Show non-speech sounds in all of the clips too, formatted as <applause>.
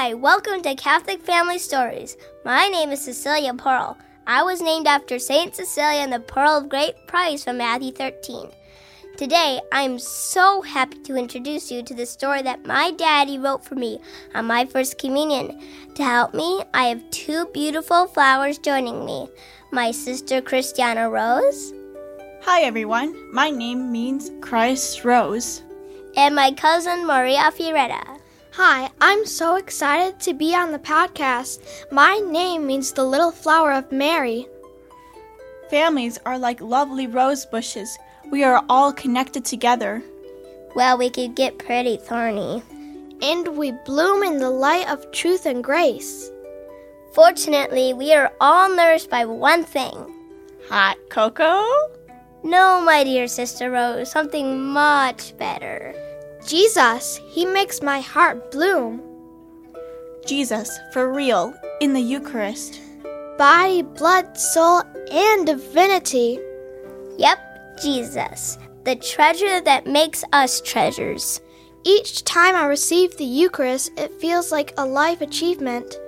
Hi, welcome to Catholic Family Stories. My name is Cecilia Pearl. I was named after Saint Cecilia and the Pearl of Great Price from Matthew 13. Today, I am so happy to introduce you to the story that my daddy wrote for me on my first communion. To help me, I have two beautiful flowers joining me my sister Christiana Rose. Hi, everyone. My name means Christ Rose. And my cousin Maria Fioretta. Hi, I'm so excited to be on the podcast. My name means the little flower of Mary. Families are like lovely rose bushes. We are all connected together. Well, we could get pretty thorny. And we bloom in the light of truth and grace. Fortunately, we are all nourished by one thing hot cocoa? No, my dear Sister Rose, something much better. Jesus, He makes my heart bloom. Jesus, for real, in the Eucharist. Body, blood, soul, and divinity. Yep, Jesus, the treasure that makes us treasures. Each time I receive the Eucharist, it feels like a life achievement.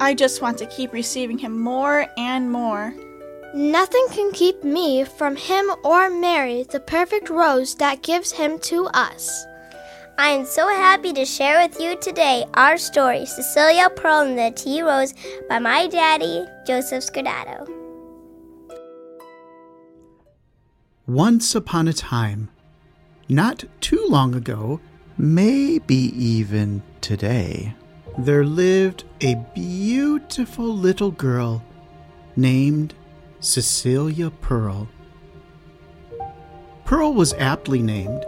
I just want to keep receiving Him more and more. Nothing can keep me from Him or Mary, the perfect rose that gives Him to us. I am so happy to share with you today our story, Cecilia Pearl and the Tea Rose, by my daddy, Joseph Scardato. Once upon a time, not too long ago, maybe even today, there lived a beautiful little girl named Cecilia Pearl. Pearl was aptly named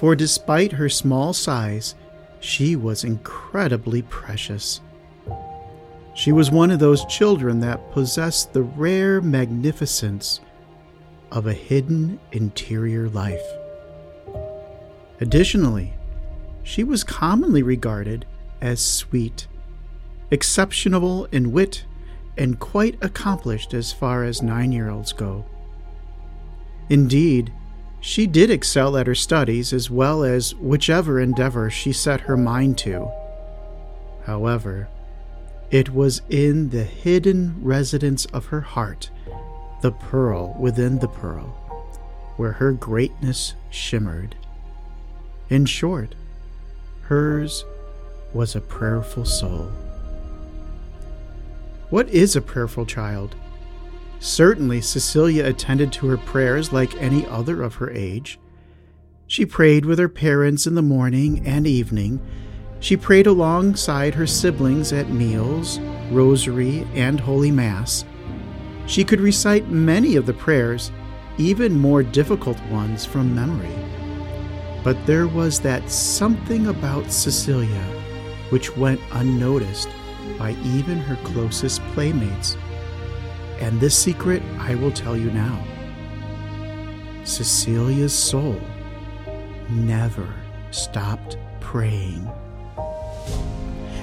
for despite her small size, she was incredibly precious. She was one of those children that possessed the rare magnificence of a hidden interior life. Additionally, she was commonly regarded as sweet, exceptional in wit, and quite accomplished as far as nine year olds go. Indeed, she did excel at her studies as well as whichever endeavor she set her mind to. However, it was in the hidden residence of her heart, the pearl within the pearl, where her greatness shimmered. In short, hers was a prayerful soul. What is a prayerful child? Certainly, Cecilia attended to her prayers like any other of her age. She prayed with her parents in the morning and evening. She prayed alongside her siblings at meals, rosary, and Holy Mass. She could recite many of the prayers, even more difficult ones, from memory. But there was that something about Cecilia which went unnoticed by even her closest playmates. And this secret I will tell you now. Cecilia's soul never stopped praying.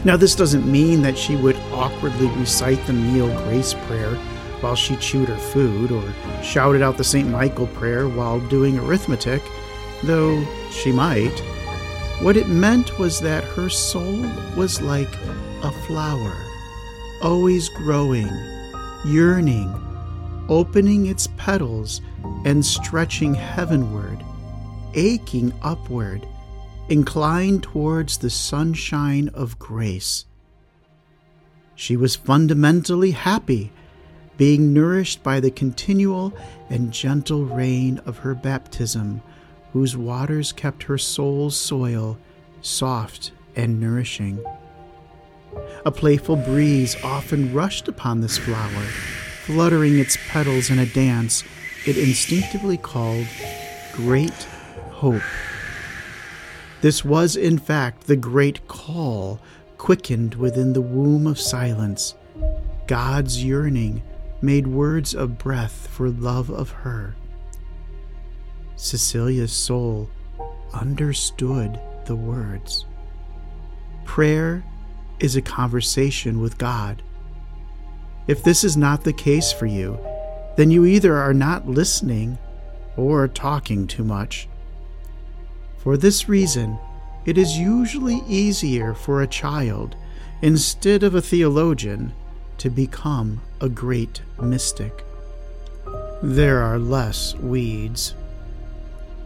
Now, this doesn't mean that she would awkwardly recite the meal grace prayer while she chewed her food or shouted out the St. Michael prayer while doing arithmetic, though she might. What it meant was that her soul was like a flower, always growing yearning, opening its petals and stretching heavenward, aching upward, inclined towards the sunshine of grace. She was fundamentally happy, being nourished by the continual and gentle rain of her baptism, whose waters kept her soul's soil soft and nourishing. A playful breeze often rushed upon this flower, fluttering its petals in a dance it instinctively called Great Hope. This was, in fact, the great call quickened within the womb of silence. God's yearning made words of breath for love of her. Cecilia's soul understood the words. Prayer is a conversation with God. If this is not the case for you, then you either are not listening or talking too much. For this reason, it is usually easier for a child instead of a theologian, to become a great mystic. There are less weeds.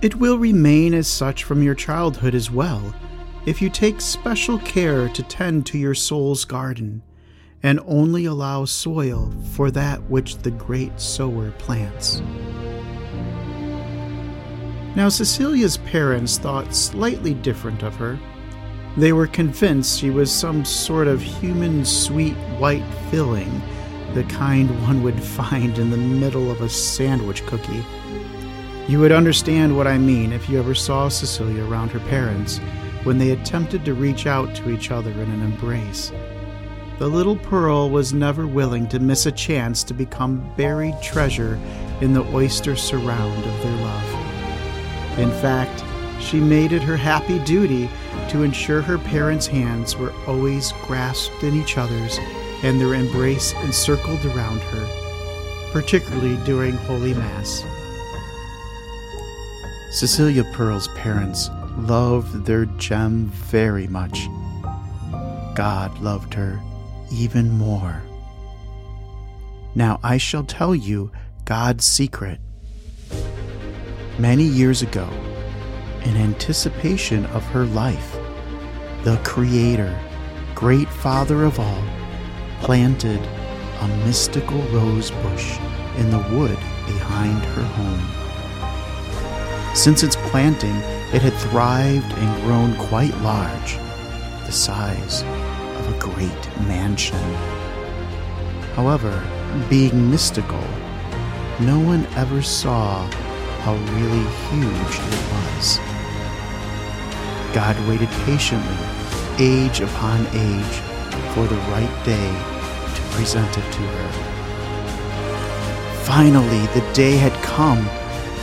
It will remain as such from your childhood as well if you take special care to tend to your soul's garden and only allow soil for that which the great sower plants. Now, Cecilia's parents thought slightly different of her. They were convinced she was some sort of human sweet white filling, the kind one would find in the middle of a sandwich cookie. You would understand what I mean if you ever saw Cecilia around her parents when they attempted to reach out to each other in an embrace. The little Pearl was never willing to miss a chance to become buried treasure in the oyster surround of their love. In fact, she made it her happy duty to ensure her parents' hands were always grasped in each other's and their embrace encircled around her, particularly during Holy Mass. Cecilia Pearl's parents loved their gem very much. God loved her even more. Now I shall tell you God's secret. Many years ago, in anticipation of her life, the Creator, great Father of all, planted a mystical rose bush in the wood behind her home. Since its planting, it had thrived and grown quite large, the size of a great mansion. However, being mystical, no one ever saw how really huge it was. God waited patiently, age upon age, for the right day to present it to her. Finally, the day had come.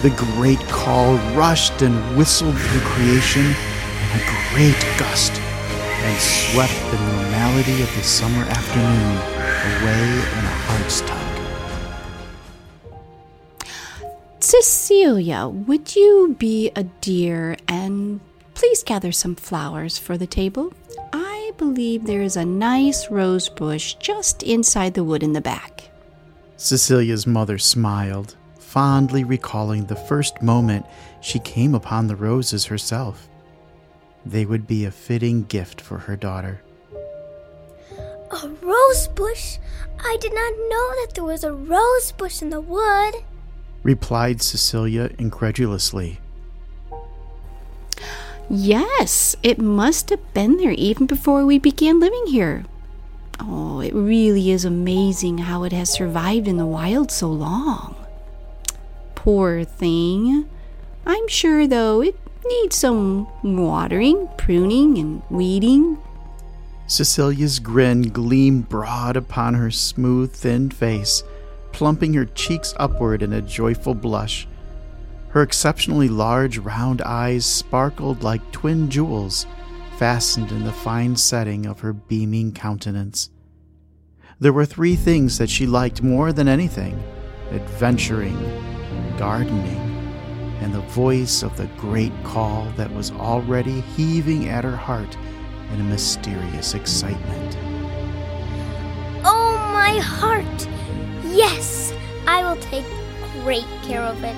The great call rushed and whistled through creation in a great gust and swept the normality of the summer afternoon away in a heart's tug. Cecilia, would you be a dear and please gather some flowers for the table? I believe there is a nice rose bush just inside the wood in the back. Cecilia's mother smiled, fondly recalling the first moment she came upon the roses herself. They would be a fitting gift for her daughter. A rose bush? I did not know that there was a rose bush in the wood. replied Cecilia incredulously. Yes, it must have been there even before we began living here. Oh, it really is amazing how it has survived in the wild so long. Poor thing. I'm sure, though, it needs some watering, pruning, and weeding. Cecilia's grin gleamed broad upon her smooth, thin face, plumping her cheeks upward in a joyful blush. Her exceptionally large, round eyes sparkled like twin jewels fastened in the fine setting of her beaming countenance. There were three things that she liked more than anything adventuring, gardening, and the voice of the great call that was already heaving at her heart in a mysterious excitement. Oh, my heart! Yes, I will take great care of it.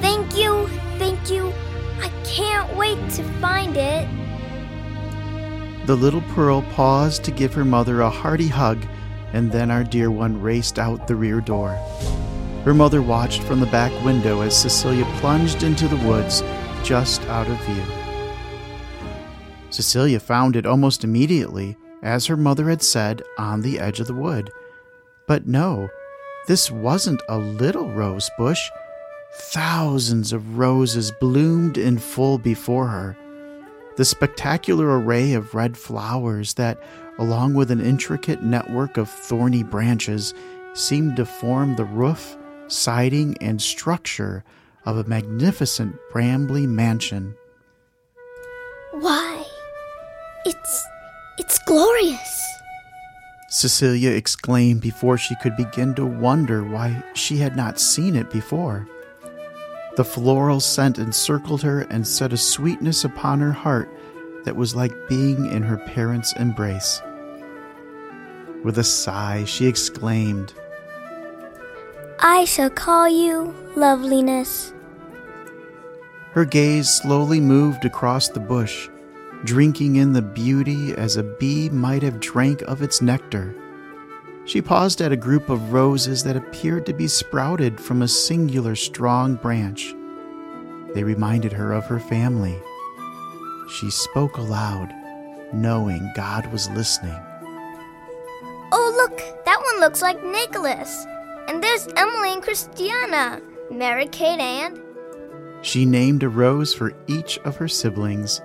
Thank you, thank you. I can't wait to find it. The little Pearl paused to give her mother a hearty hug, and then our dear one raced out the rear door. Her mother watched from the back window as Cecilia plunged into the woods just out of view. Cecilia found it almost immediately, as her mother had said, on the edge of the wood. But no, this wasn't a little rose bush. Thousands of roses bloomed in full before her. The spectacular array of red flowers that, along with an intricate network of thorny branches, seemed to form the roof, siding, and structure of a magnificent brambly mansion. Why, it's. it's glorious. Cecilia exclaimed before she could begin to wonder why she had not seen it before. The floral scent encircled her and set a sweetness upon her heart that was like being in her parents' embrace. With a sigh, she exclaimed, I shall call you Loveliness. Her gaze slowly moved across the bush, drinking in the beauty as a bee might have drank of its nectar. She paused at a group of roses that appeared to be sprouted from a singular strong branch. They reminded her of her family. She spoke aloud, knowing God was listening. Oh, look, that one looks like Nicholas. And there's Emily and Christiana, Mary Kate and. She named a rose for each of her siblings.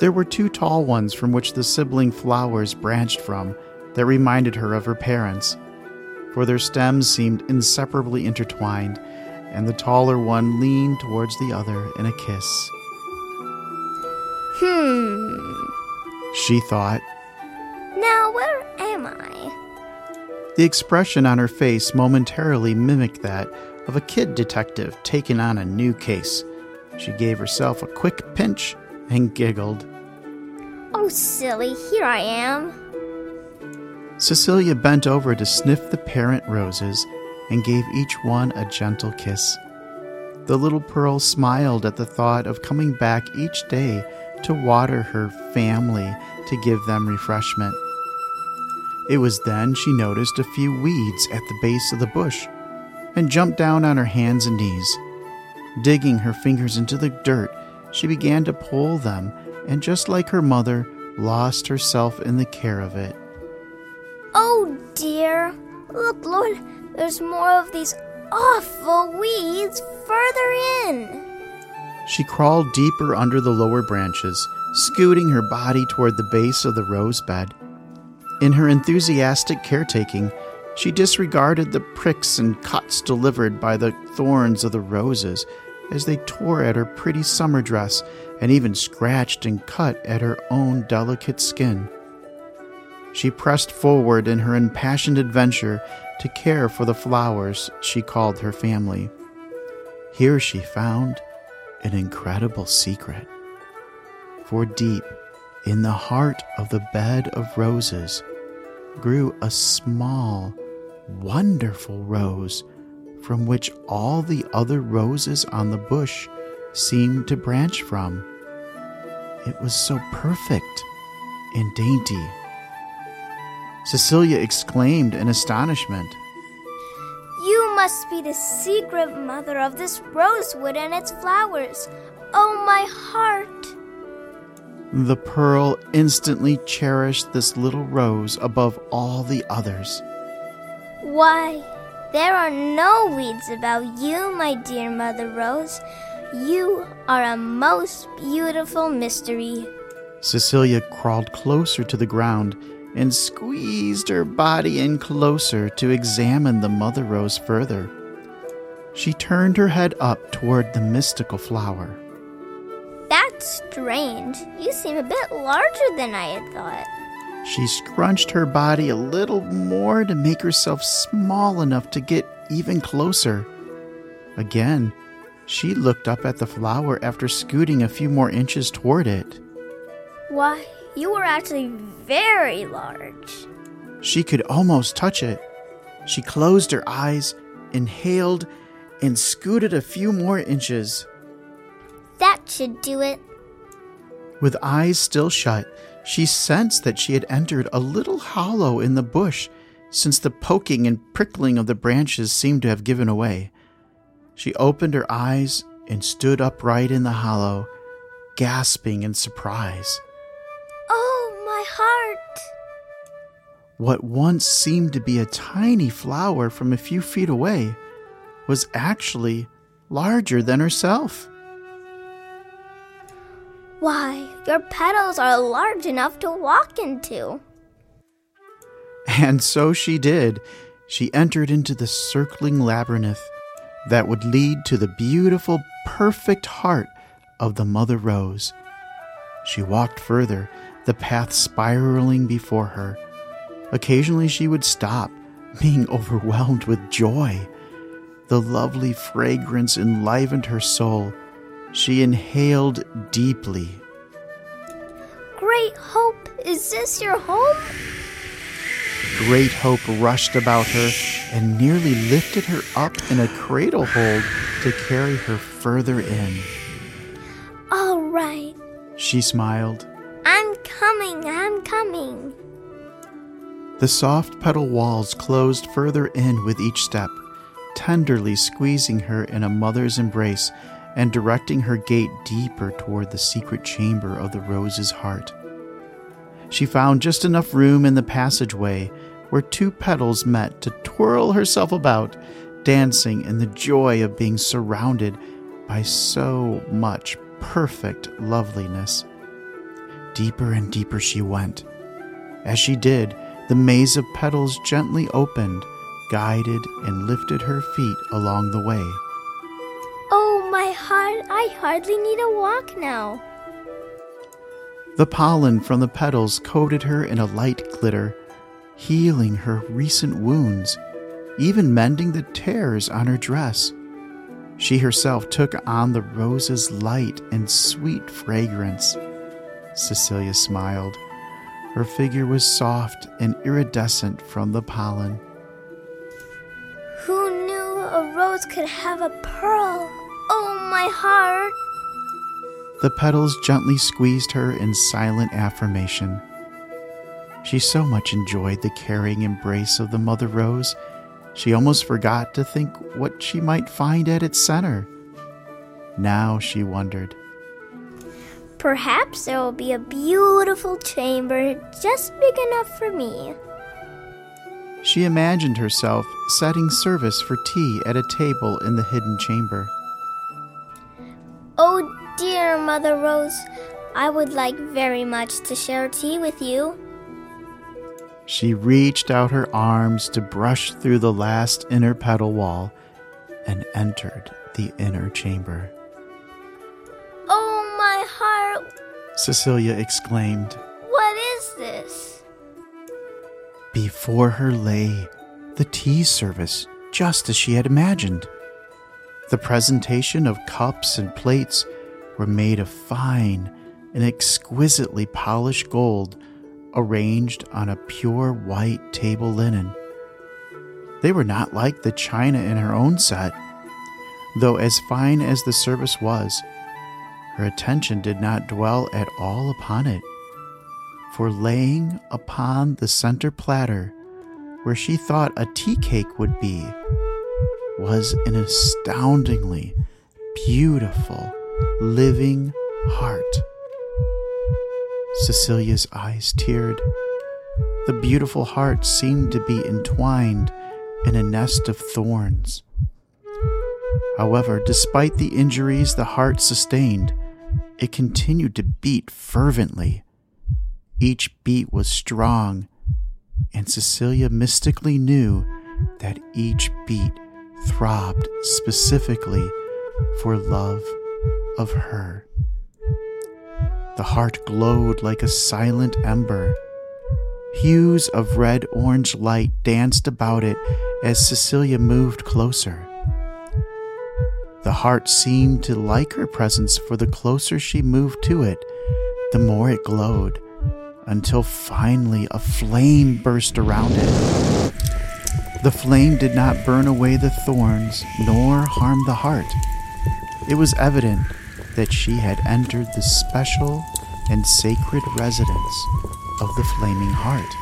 There were two tall ones from which the sibling flowers branched from that reminded her of her parents, for their stems seemed inseparably intertwined, and the taller one leaned towards the other in a kiss. Hmm. She thought. Now, where am I? The expression on her face momentarily mimicked that of a kid detective taking on a new case. She gave herself a quick pinch and giggled. Oh, silly, here I am. Cecilia bent over to sniff the parent roses and gave each one a gentle kiss. The little pearl smiled at the thought of coming back each day to water her family to give them refreshment. It was then she noticed a few weeds at the base of the bush and jumped down on her hands and knees. Digging her fingers into the dirt, she began to pull them and, just like her mother, lost herself in the care of it. Oh dear. Look, Lord, there's more of these awful weeds further in. She crawled deeper under the lower branches, scooting her body toward the base of the rose bed. In her enthusiastic caretaking, she disregarded the pricks and cuts delivered by the thorns of the roses as they tore at her pretty summer dress and even scratched and cut at her own delicate skin. She pressed forward in her impassioned adventure to care for the flowers she called her family. Here she found an incredible secret. For deep in the heart of the bed of roses grew a small, wonderful rose from which all the other roses on the bush seemed to branch from. It was so perfect and dainty. Cecilia exclaimed in astonishment. You must be the secret mother of this rosewood and its flowers. Oh, my heart. The pearl instantly cherished this little rose above all the others. Why, there are no weeds about you, my dear Mother Rose. You are a most beautiful mystery. Cecilia crawled closer to the ground and squeezed her body in closer to examine the mother rose further. She turned her head up toward the mystical flower. That's strange. You seem a bit larger than I had thought. She scrunched her body a little more to make herself small enough to get even closer. Again, she looked up at the flower after scooting a few more inches toward it. Why, you were actually very large. She could almost touch it. She closed her eyes, inhaled, and scooted a few more inches. That should do it. With eyes still shut, she sensed that she had entered a little hollow in the bush, since the poking and prickling of the branches seemed to have given away. She opened her eyes and stood upright in the hollow, gasping in surprise. Oh, my heart! What once seemed to be a tiny flower from a few feet away was actually larger than herself. Why, your petals are large enough to walk into. <laughs> And so she did. She entered into the circling labyrinth that would lead to the beautiful, perfect heart of the Mother Rose. She walked further, the path spiraling before her. Occasionally she would stop, being <laughs> overwhelmed with joy. The lovely fragrance enlivened her soul. She inhaled deeply. Great Hope, is this your home? great hope rushed about her and nearly lifted her up in a cradle hold to carry her further in. All right. She smiled. I'm coming, I'm coming. The soft petal walls closed further in with each step, tenderly squeezing her in a mother's embrace and directing her gait deeper toward the secret chamber of the rose's heart. She found just enough room in the passageway where two petals met to twirl herself about, dancing in the joy of being surrounded by so much perfect loveliness. Deeper and deeper she went. As she did, the maze of petals gently opened, guided and lifted her feet along the way. My heart, I hardly need a walk now. The pollen from the petals coated her in a light glitter, healing her recent wounds, even mending the tears on her dress. She herself took on the rose's light and sweet fragrance. Cecilia smiled. Her figure was soft and iridescent from the pollen. Who knew a rose could have a pearl? Oh, my heart. The petals gently squeezed her in silent affirmation. She so much enjoyed the caring embrace of the mother rose, she almost forgot to think what she might find at its center. Now she wondered. Perhaps there will be a beautiful chamber just big enough for me. She imagined herself setting service for tea at a table in the hidden chamber. Oh, dear Mother Rose, I would like very much to share tea with you. She reached out her arms to brush through the last inner petal wall and entered the inner chamber. Oh, my heart, Cecilia exclaimed. what is this? Before her lay the tea service, just as she had imagined. The presentation of cups and plates were made of fine and exquisitely polished gold, arranged on a pure white table linen. They were not like the china in her own set, though, as fine as the service was, her attention did not dwell at all upon it for laying upon the center platter, where she thought a tea cake would be, was an astoundingly beautiful living heart. Cecilia's eyes teared. The beautiful heart seemed to be entwined in a nest of thorns. However, despite the injuries the heart sustained, it continued to beat fervently. Each beat was strong, and Cecilia mystically knew that each beat throbbed specifically for love of her. The heart glowed like a silent ember. Hues of red orange light danced about it as Cecilia moved closer. The heart seemed to like her presence, for the closer she moved to it, the more it glowed, until finally a flame burst around it. The flame did not burn away the thorns nor harm the heart. It was evident that she had entered the special and sacred residence of the flaming heart.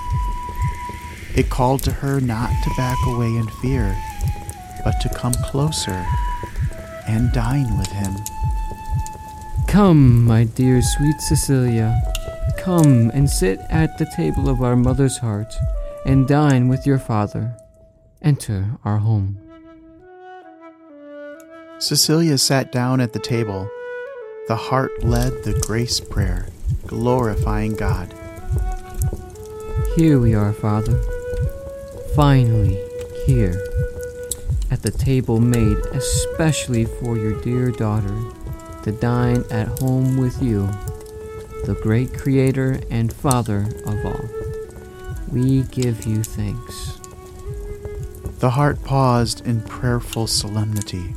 It called to her not to back away in fear, but to come closer and dine with him. Come, my dear sweet Cecilia. Come and sit at the table of our mother's heart and dine with your father. Enter our home. Cecilia sat down at the table. The heart led the grace prayer, glorifying God. Here we are, Father. Finally, here, at the table made especially for your dear daughter, to dine at home with you, the great Creator and Father of all. We give you thanks. The heart paused in prayerful solemnity.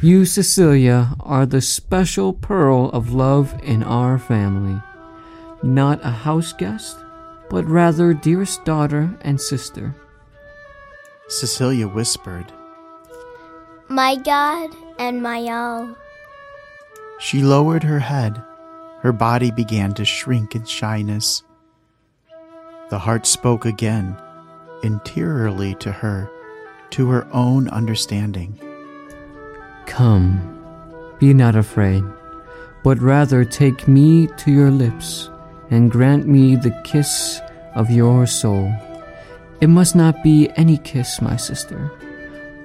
You, Cecilia, are the special pearl of love in our family. Not a house guest, but rather dearest daughter and sister. Cecilia whispered. My God and my all. She lowered her head. Her body began to shrink in shyness. The heart spoke again, interiorly to her, to her own understanding. Come, be not afraid, but rather take me to your lips and grant me the kiss of your soul. It must not be any kiss, my sister,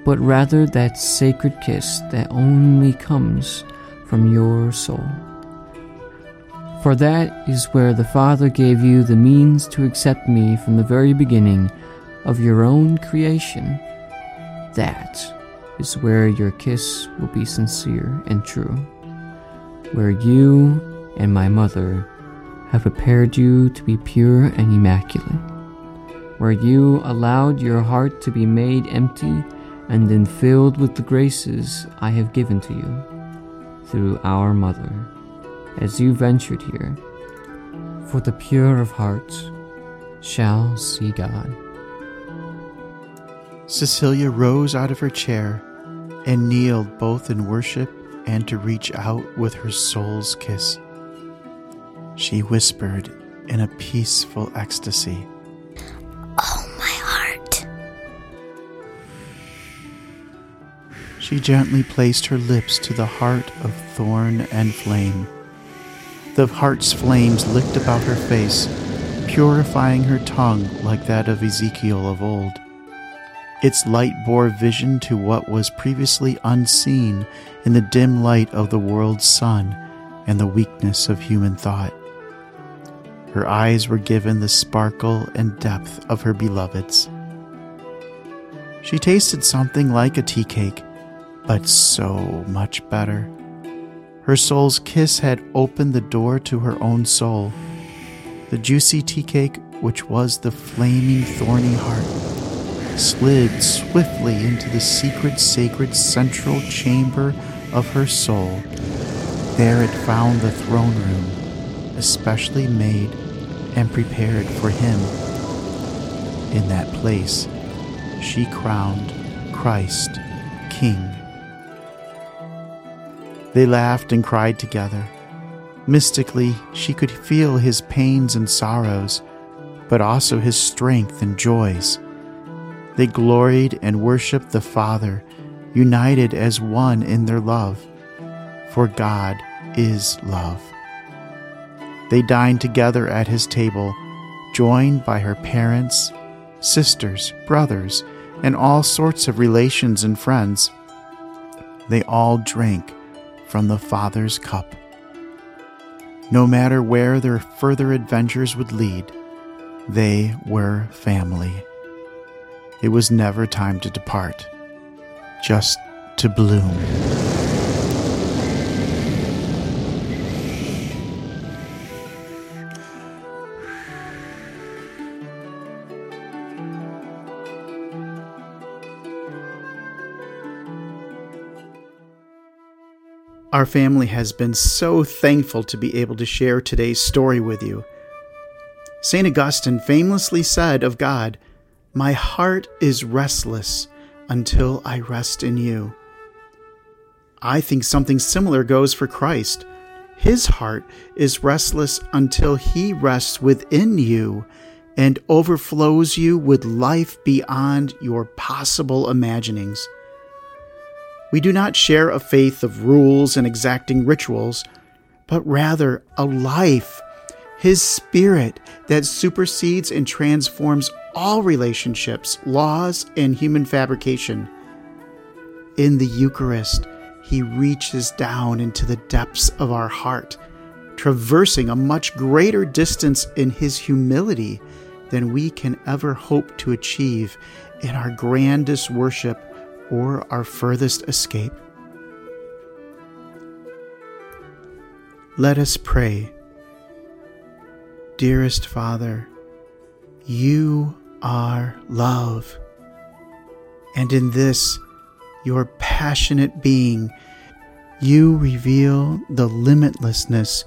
but rather that sacred kiss that only comes from your soul. For that is where the Father gave you the means to accept me from the very beginning of your own creation. That is where your kiss will be sincere and true, where you and my mother have prepared you to be pure and immaculate, where you allowed your heart to be made empty and then filled with the graces I have given to you through our mother, as you ventured here. For the pure of heart shall see God. Cecilia rose out of her chair and kneeled both in worship and to reach out with her soul's kiss. She whispered in a peaceful ecstasy, Oh, my heart. She gently placed her lips to the heart of thorn and flame. The heart's flames licked about her face, purifying her tongue like that of Ezekiel of old. Its light bore vision to what was previously unseen in the dim light of the world's sun and the weakness of human thought. Her eyes were given the sparkle and depth of her beloved's. She tasted something like a tea cake, but so much better. Her soul's kiss had opened the door to her own soul. The juicy tea cake, which was the flaming thorny heart, slid swiftly into the secret, sacred central chamber of her soul. There it found the throne room, especially made and prepared for him. In that place, she crowned Christ King. They laughed and cried together. Mystically, she could feel his pains and sorrows, but also his strength and joys. They gloried and worshiped the Father, united as one in their love, for God is love. They dined together at his table, joined by her parents, sisters, brothers, and all sorts of relations and friends. They all drank from the Father's cup. No matter where their further adventures would lead, they were family. It was never time to depart, just to bloom. Our family has been so thankful to be able to share today's story with you. St. Augustine famously said of God, My heart is restless until I rest in you. I think something similar goes for Christ. His heart is restless until he rests within you and overflows you with life beyond your possible imaginings. We do not share a faith of rules and exacting rituals, but rather a life, His Spirit that supersedes and transforms all relationships, laws, and human fabrication. In the Eucharist, He reaches down into the depths of our heart, traversing a much greater distance in His humility than we can ever hope to achieve in our grandest worship or our furthest escape. Let us pray. Dearest Father, you are love. And in this, your passionate being, you reveal the limitlessness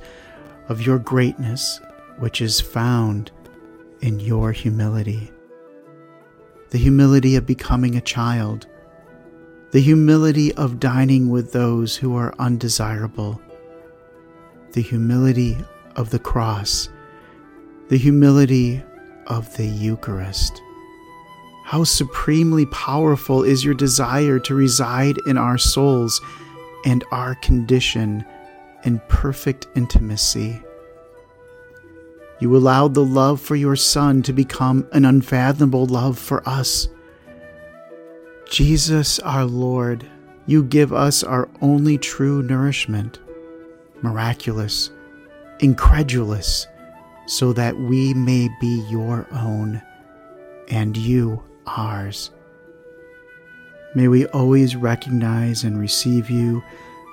of your greatness, which is found in your humility. The humility of becoming a child, the humility of dining with those who are undesirable, the humility of the cross, the humility of the Eucharist. How supremely powerful is your desire to reside in our souls and our condition in perfect intimacy. You allowed the love for your Son to become an unfathomable love for us. Jesus, our Lord, you give us our only true nourishment, miraculous, incredulous, so that we may be your own and you ours. May we always recognize and receive you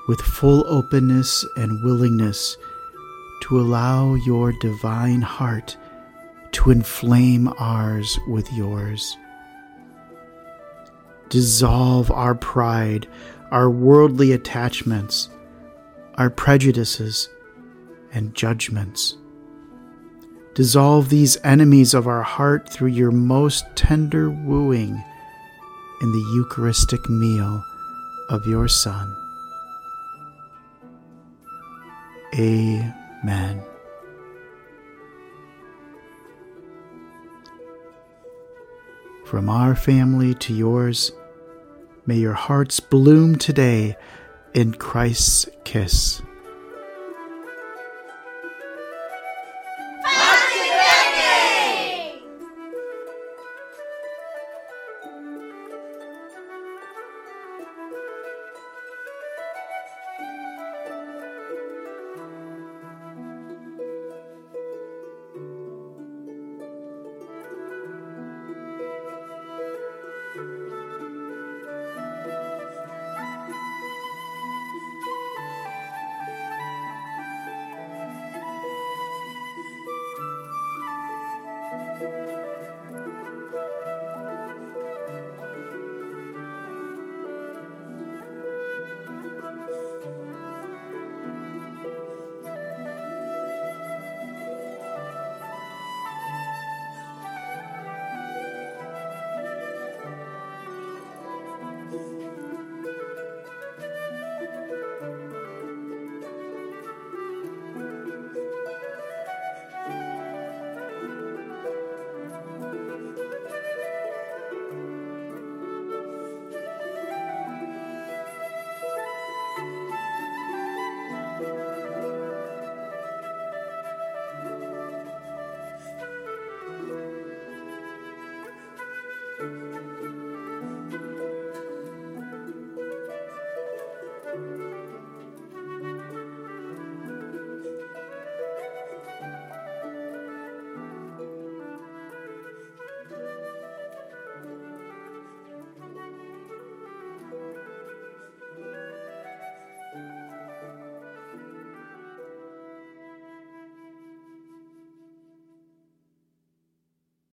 with full openness and willingness to allow your divine heart to inflame ours with yours. Dissolve our pride, our worldly attachments, our prejudices, and judgments. Dissolve these enemies of our heart through your most tender wooing in the Eucharistic meal of your Son. Amen. From our family to yours, may your hearts bloom today in Christ's kiss.